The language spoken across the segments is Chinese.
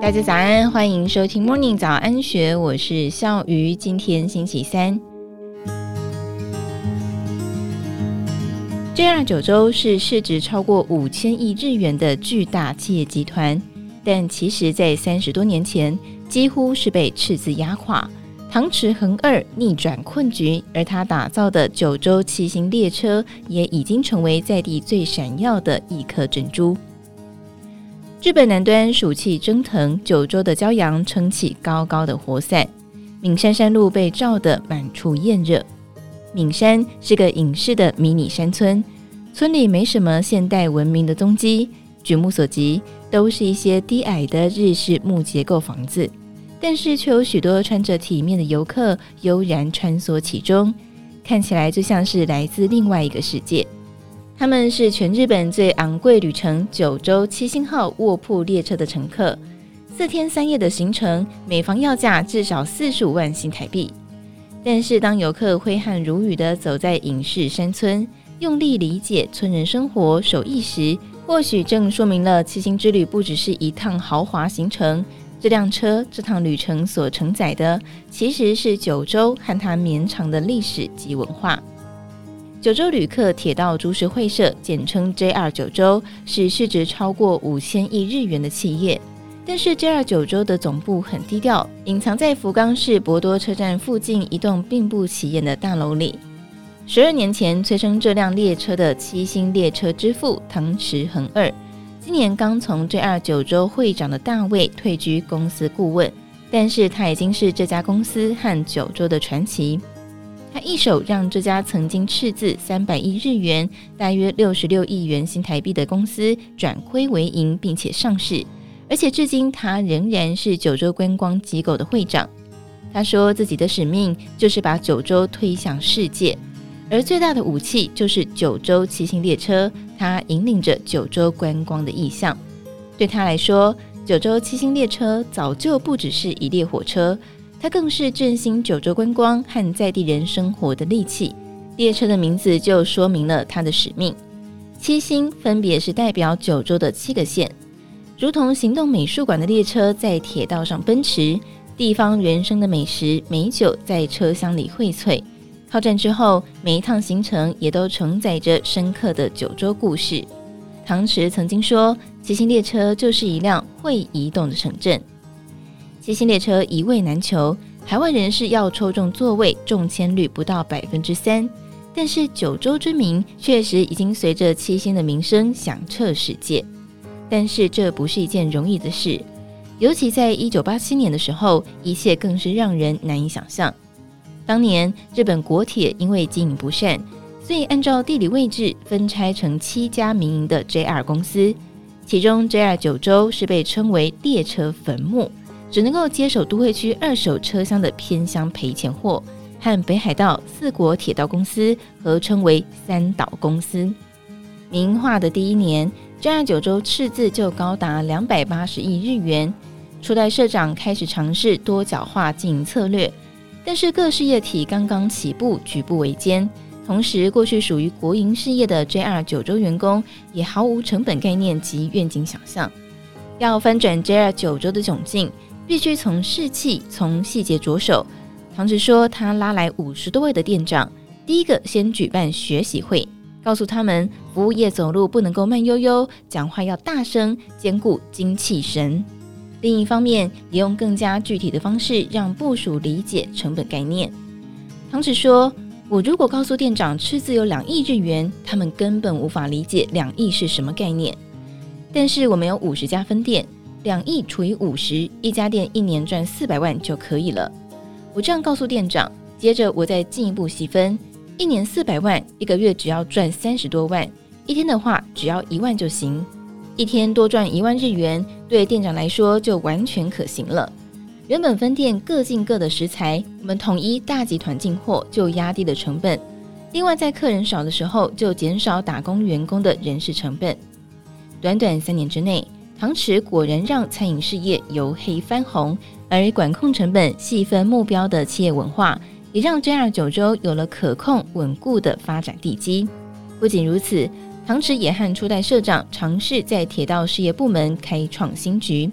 大家早安，欢迎收听 Morning 早安学，我是笑鱼。今天星期三，JR 九州是市值超过五千亿日元的巨大企业集团，但其实，在三十多年前，几乎是被赤字压垮。唐池恒二逆转困局，而他打造的九州七星列车也已经成为在地最闪耀的一颗珍珠。日本南端暑气蒸腾，九州的骄阳撑起高高的火伞，岷山山路被照得满处艳热。岷山是个隐世的迷你山村，村里没什么现代文明的踪迹，举目所及都是一些低矮的日式木结构房子，但是却有许多穿着体面的游客悠然穿梭其中，看起来就像是来自另外一个世界。他们是全日本最昂贵旅程九州七星号卧铺列车的乘客，四天三夜的行程，每房要价至少四十五万新台币。但是，当游客挥汗如雨地走在隐世山村，用力理解村人生活手艺时，或许正说明了七星之旅不只是一趟豪华行程。这辆车这趟旅程所承载的，其实是九州和它绵长的历史及文化。九州旅客铁道株式会社，简称 JR 九州，是市值超过五千亿日元的企业。但是 JR 九州的总部很低调，隐藏在福冈市博多车站附近一栋并不起眼的大楼里。十二年前催生这辆列车的七星列车之父唐池恒二，今年刚从 JR 九州会长的大位退居公司顾问，但是他已经是这家公司和九州的传奇。他一手让这家曾经赤字三百亿日元（大约六十六亿元新台币）的公司转亏为盈，并且上市。而且至今，他仍然是九州观光机构的会长。他说自己的使命就是把九州推向世界，而最大的武器就是九州七星列车。他引领着九州观光的意向。对他来说，九州七星列车早就不只是一列火车。它更是振兴九州观光和在地人生活的利器。列车的名字就说明了它的使命。七星分别是代表九州的七个县，如同行动美术馆的列车在铁道上奔驰，地方原生的美食美酒在车厢里荟萃。靠站之后，每一趟行程也都承载着深刻的九州故事。唐池曾经说，七星列车就是一辆会移动的城镇。七星列车一位难求，海外人士要抽中座位，中签率不到百分之三。但是九州之名确实已经随着七星的名声响彻世界。但是这不是一件容易的事，尤其在一九八七年的时候，一切更是让人难以想象。当年日本国铁因为经营不善，所以按照地理位置分拆成七家民营的 JR 公司，其中 JR 九州是被称为列车坟墓。只能够接手都会区二手车厢的偏乡赔钱货，和北海道四国铁道公司合称为三岛公司。民营化的第一年，JR 九州赤字就高达两百八十亿日元。初代社长开始尝试多角化经营策略，但是各事业体刚刚起步，举步维艰。同时，过去属于国营事业的 JR 九州员工也毫无成本概念及愿景想象，要翻转 JR 九州的窘境。必须从士气、从细节着手。唐池说，他拉来五十多位的店长，第一个先举办学习会，告诉他们服务业走路不能够慢悠悠，讲话要大声，兼顾精气神。另一方面，也用更加具体的方式让部属理解成本概念。唐池说：“我如果告诉店长赤字有两亿日元，他们根本无法理解两亿是什么概念。但是我们有五十家分店。”两亿除以五十，一家店一年赚四百万就可以了。我这样告诉店长，接着我再进一步细分，一年四百万，一个月只要赚三十多万，一天的话只要一万就行。一天多赚一万日元，对店长来说就完全可行了。原本分店各进各的食材，我们统一大集团进货，就压低了成本。另外，在客人少的时候，就减少打工员工的人事成本。短短三年之内。唐池果然让餐饮事业由黑翻红，而管控成本、细分目标的企业文化，也让 JR 九州有了可控稳固的发展地基。不仅如此，唐池也和初代社长尝试在铁道事业部门开创新局。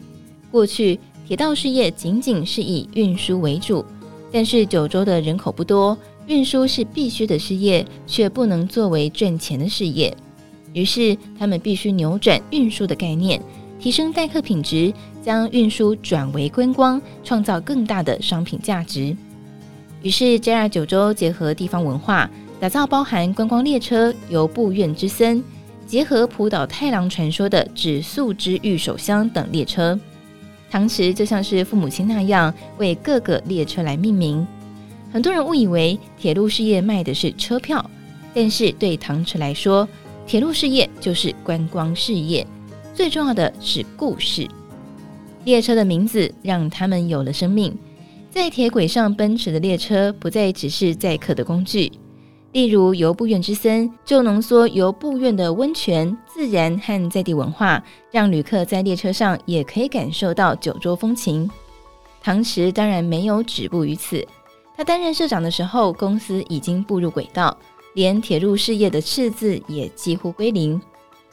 过去铁道事业仅仅是以运输为主，但是九州的人口不多，运输是必须的事业，却不能作为赚钱的事业。于是他们必须扭转运输的概念，提升待客品质，将运输转为观光，创造更大的商品价值。于是 JR 九州结合地方文化，打造包含观光列车、由布院之森，结合浦岛太郎传说的指宿之御手箱等列车。唐池就像是父母亲那样，为各个列车来命名。很多人误以为铁路事业卖的是车票，但是对唐池来说，铁路事业就是观光事业，最重要的是故事。列车的名字让他们有了生命。在铁轨上奔驰的列车不再只是载客的工具，例如由布院之森就浓缩由布院的温泉、自然和在地文化，让旅客在列车上也可以感受到九州风情。唐池当然没有止步于此，他担任社长的时候，公司已经步入轨道，连铁路事业的赤字也几乎归零。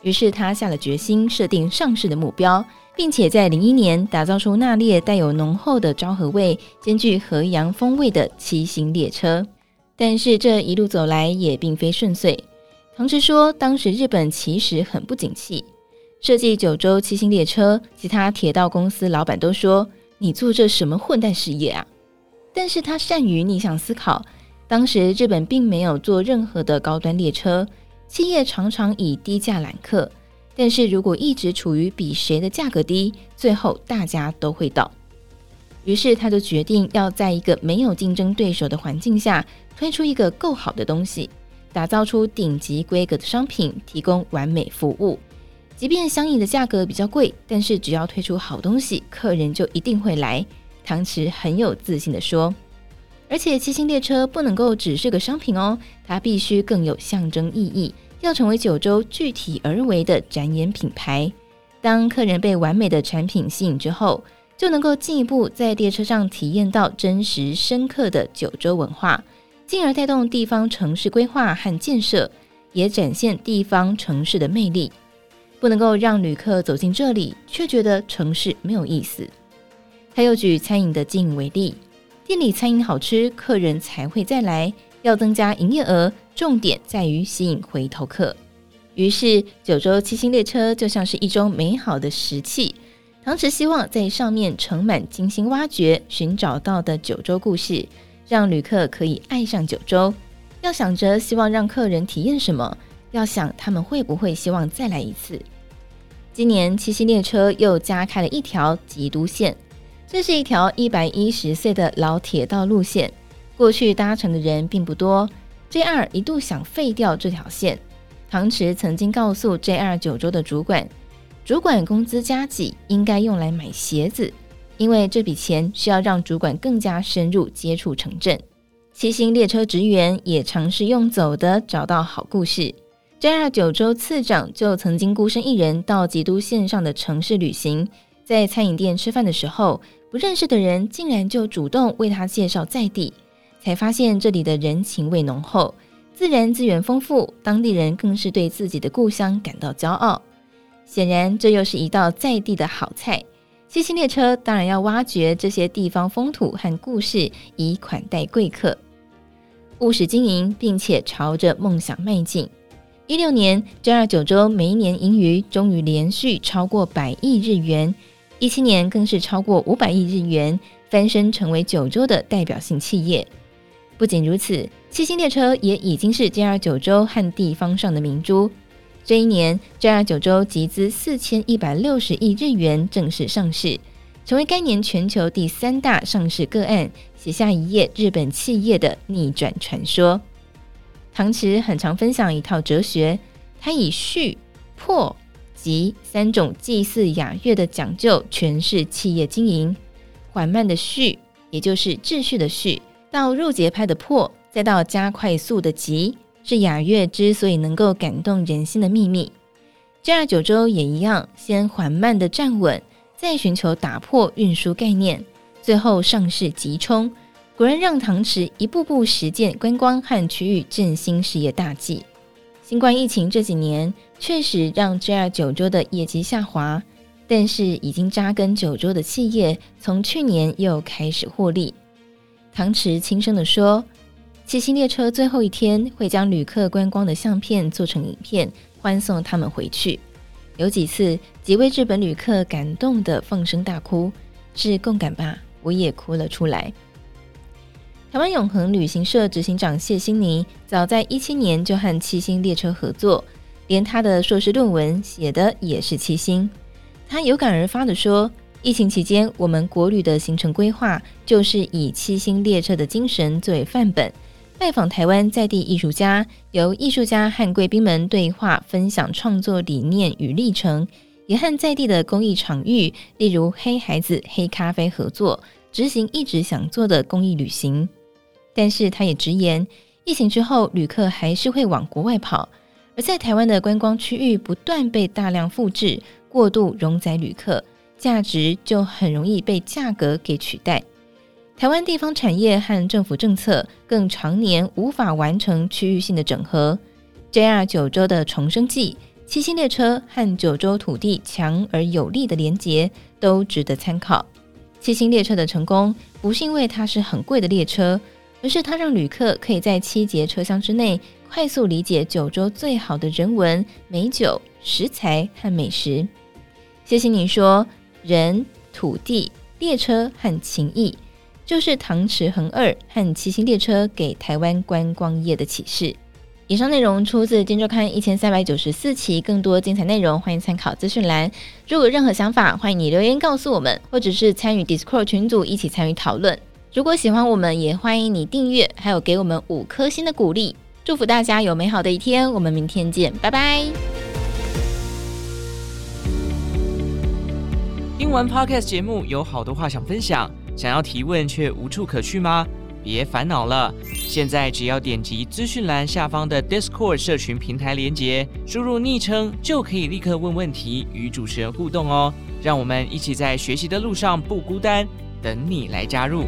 于是他下了决心，设定上市的目标。并且在零一年打造出那列带有浓厚的昭和味、兼具和洋风味的骑行列车。但是这一路走来也并非顺遂。同时说，当时日本其实很不景气，设计九州七星列车，其他铁道公司老板都说：“你做这什么混蛋事业啊？”但是他善于逆向思考，当时日本并没有做任何的高端列车，企业常常以低价揽客。但是如果一直处于比谁的价格低，最后大家都会倒。于是他就决定要在一个没有竞争对手的环境下，推出一个够好的东西，打造出顶级规格的商品，提供完美服务。即便相应的价格比较贵，但是只要推出好东西，客人就一定会来。唐池很有自信地说。而且七星列车不能够只是个商品哦，它必须更有象征意义。要成为九州具体而为的展演品牌，当客人被完美的产品吸引之后，就能够进一步在列车上体验到真实深刻的九州文化，进而带动地方城市规划和建设，也展现地方城市的魅力。不能够让旅客走进这里却觉得城市没有意思。他又举餐饮的经营为例，店里餐饮好吃，客人才会再来。要增加营业额，重点在于吸引回头客。于是，九州七星列车就像是一种美好的石器。唐池希望在上面盛满精心挖掘、寻找到的九州故事，让旅客可以爱上九州。要想着希望让客人体验什么，要想他们会不会希望再来一次。今年七星列车又加开了一条吉都线，这是一条一百一十岁的老铁道路线。过去搭乘的人并不多，JR 一度想废掉这条线。唐池曾经告诉 JR 九州的主管，主管工资加给应该用来买鞋子，因为这笔钱需要让主管更加深入接触城镇。七星列车职员也尝试用走的找到好故事。JR 九州次长就曾经孤身一人到吉都线上的城市旅行，在餐饮店吃饭的时候，不认识的人竟然就主动为他介绍在地。才发现这里的人情味浓厚，自然资源丰富，当地人更是对自己的故乡感到骄傲。显然，这又是一道在地的好菜。七星列车当然要挖掘这些地方风土和故事，以款待贵客。务实经营，并且朝着梦想迈进。一六年，JR 九州每一年盈余终于连续超过百亿日元，一七年更是超过五百亿日元，翻身成为九州的代表性企业。不仅如此，七星列车也已经是 JR 九州和地方上的明珠。这一年，JR 九州集资四千一百六十亿日元正式上市，成为该年全球第三大上市个案，写下一页日本企业的逆转传说。唐池很常分享一套哲学，他以序、破、及三种祭祀雅乐的讲究诠释企业经营。缓慢的序，也就是秩序的序。到入节拍的破，再到加快速的急，是雅乐之所以能够感动人心的秘密。JR 九州也一样，先缓慢的站稳，再寻求打破运输概念，最后上市急冲，果然让唐池一步步实践观光和区域振兴事业大计。新冠疫情这几年确实让 JR 九州的业绩下滑，但是已经扎根九州的企业，从去年又开始获利。唐池轻声地说：“七星列车最后一天会将旅客观光的相片做成影片，欢送他们回去。有几次，几位日本旅客感动的放声大哭，是共感吧？我也哭了出来。”台湾永恒旅行社执行长谢欣妮，早在一七年就和七星列车合作，连他的硕士论文写的也是七星。他有感而发地说：“疫情期间，我们国旅的行程规划就是以七星列车的精神作为范本，拜访台湾在地艺术家，由艺术家和贵宾们对话，分享创作理念与历程，也和在地的公益场域，例如黑孩子黑咖啡合作，执行一直想做的公益旅行。但是，他也直言，疫情之后，旅客还是会往国外跑，而在台湾的观光区域不断被大量复制。”过度容载旅客，价值就很容易被价格给取代。台湾地方产业和政府政策更常年无法完成区域性的整合。JR 九州的重生记、七星列车和九州土地强而有力的连结都值得参考。七星列车的成功不是因为它是很贵的列车，而是它让旅客可以在七节车厢之内快速理解九州最好的人文、美酒、食材和美食。谢谢你说，人、土地、列车和情谊，就是唐池恒二和七星列车给台湾观光业的启示。以上内容出自《金周刊》一千三百九十四期，更多精彩内容欢迎参考资讯栏。如果有任何想法，欢迎你留言告诉我们，或者是参与 Discord 群组一起参与讨论。如果喜欢我们，也欢迎你订阅，还有给我们五颗星的鼓励。祝福大家有美好的一天，我们明天见，拜拜。听完 Podcast 节目，有好多话想分享，想要提问却无处可去吗？别烦恼了，现在只要点击资讯栏下方的 Discord 社群平台连接，输入昵称就可以立刻问问题，与主持人互动哦。让我们一起在学习的路上不孤单，等你来加入。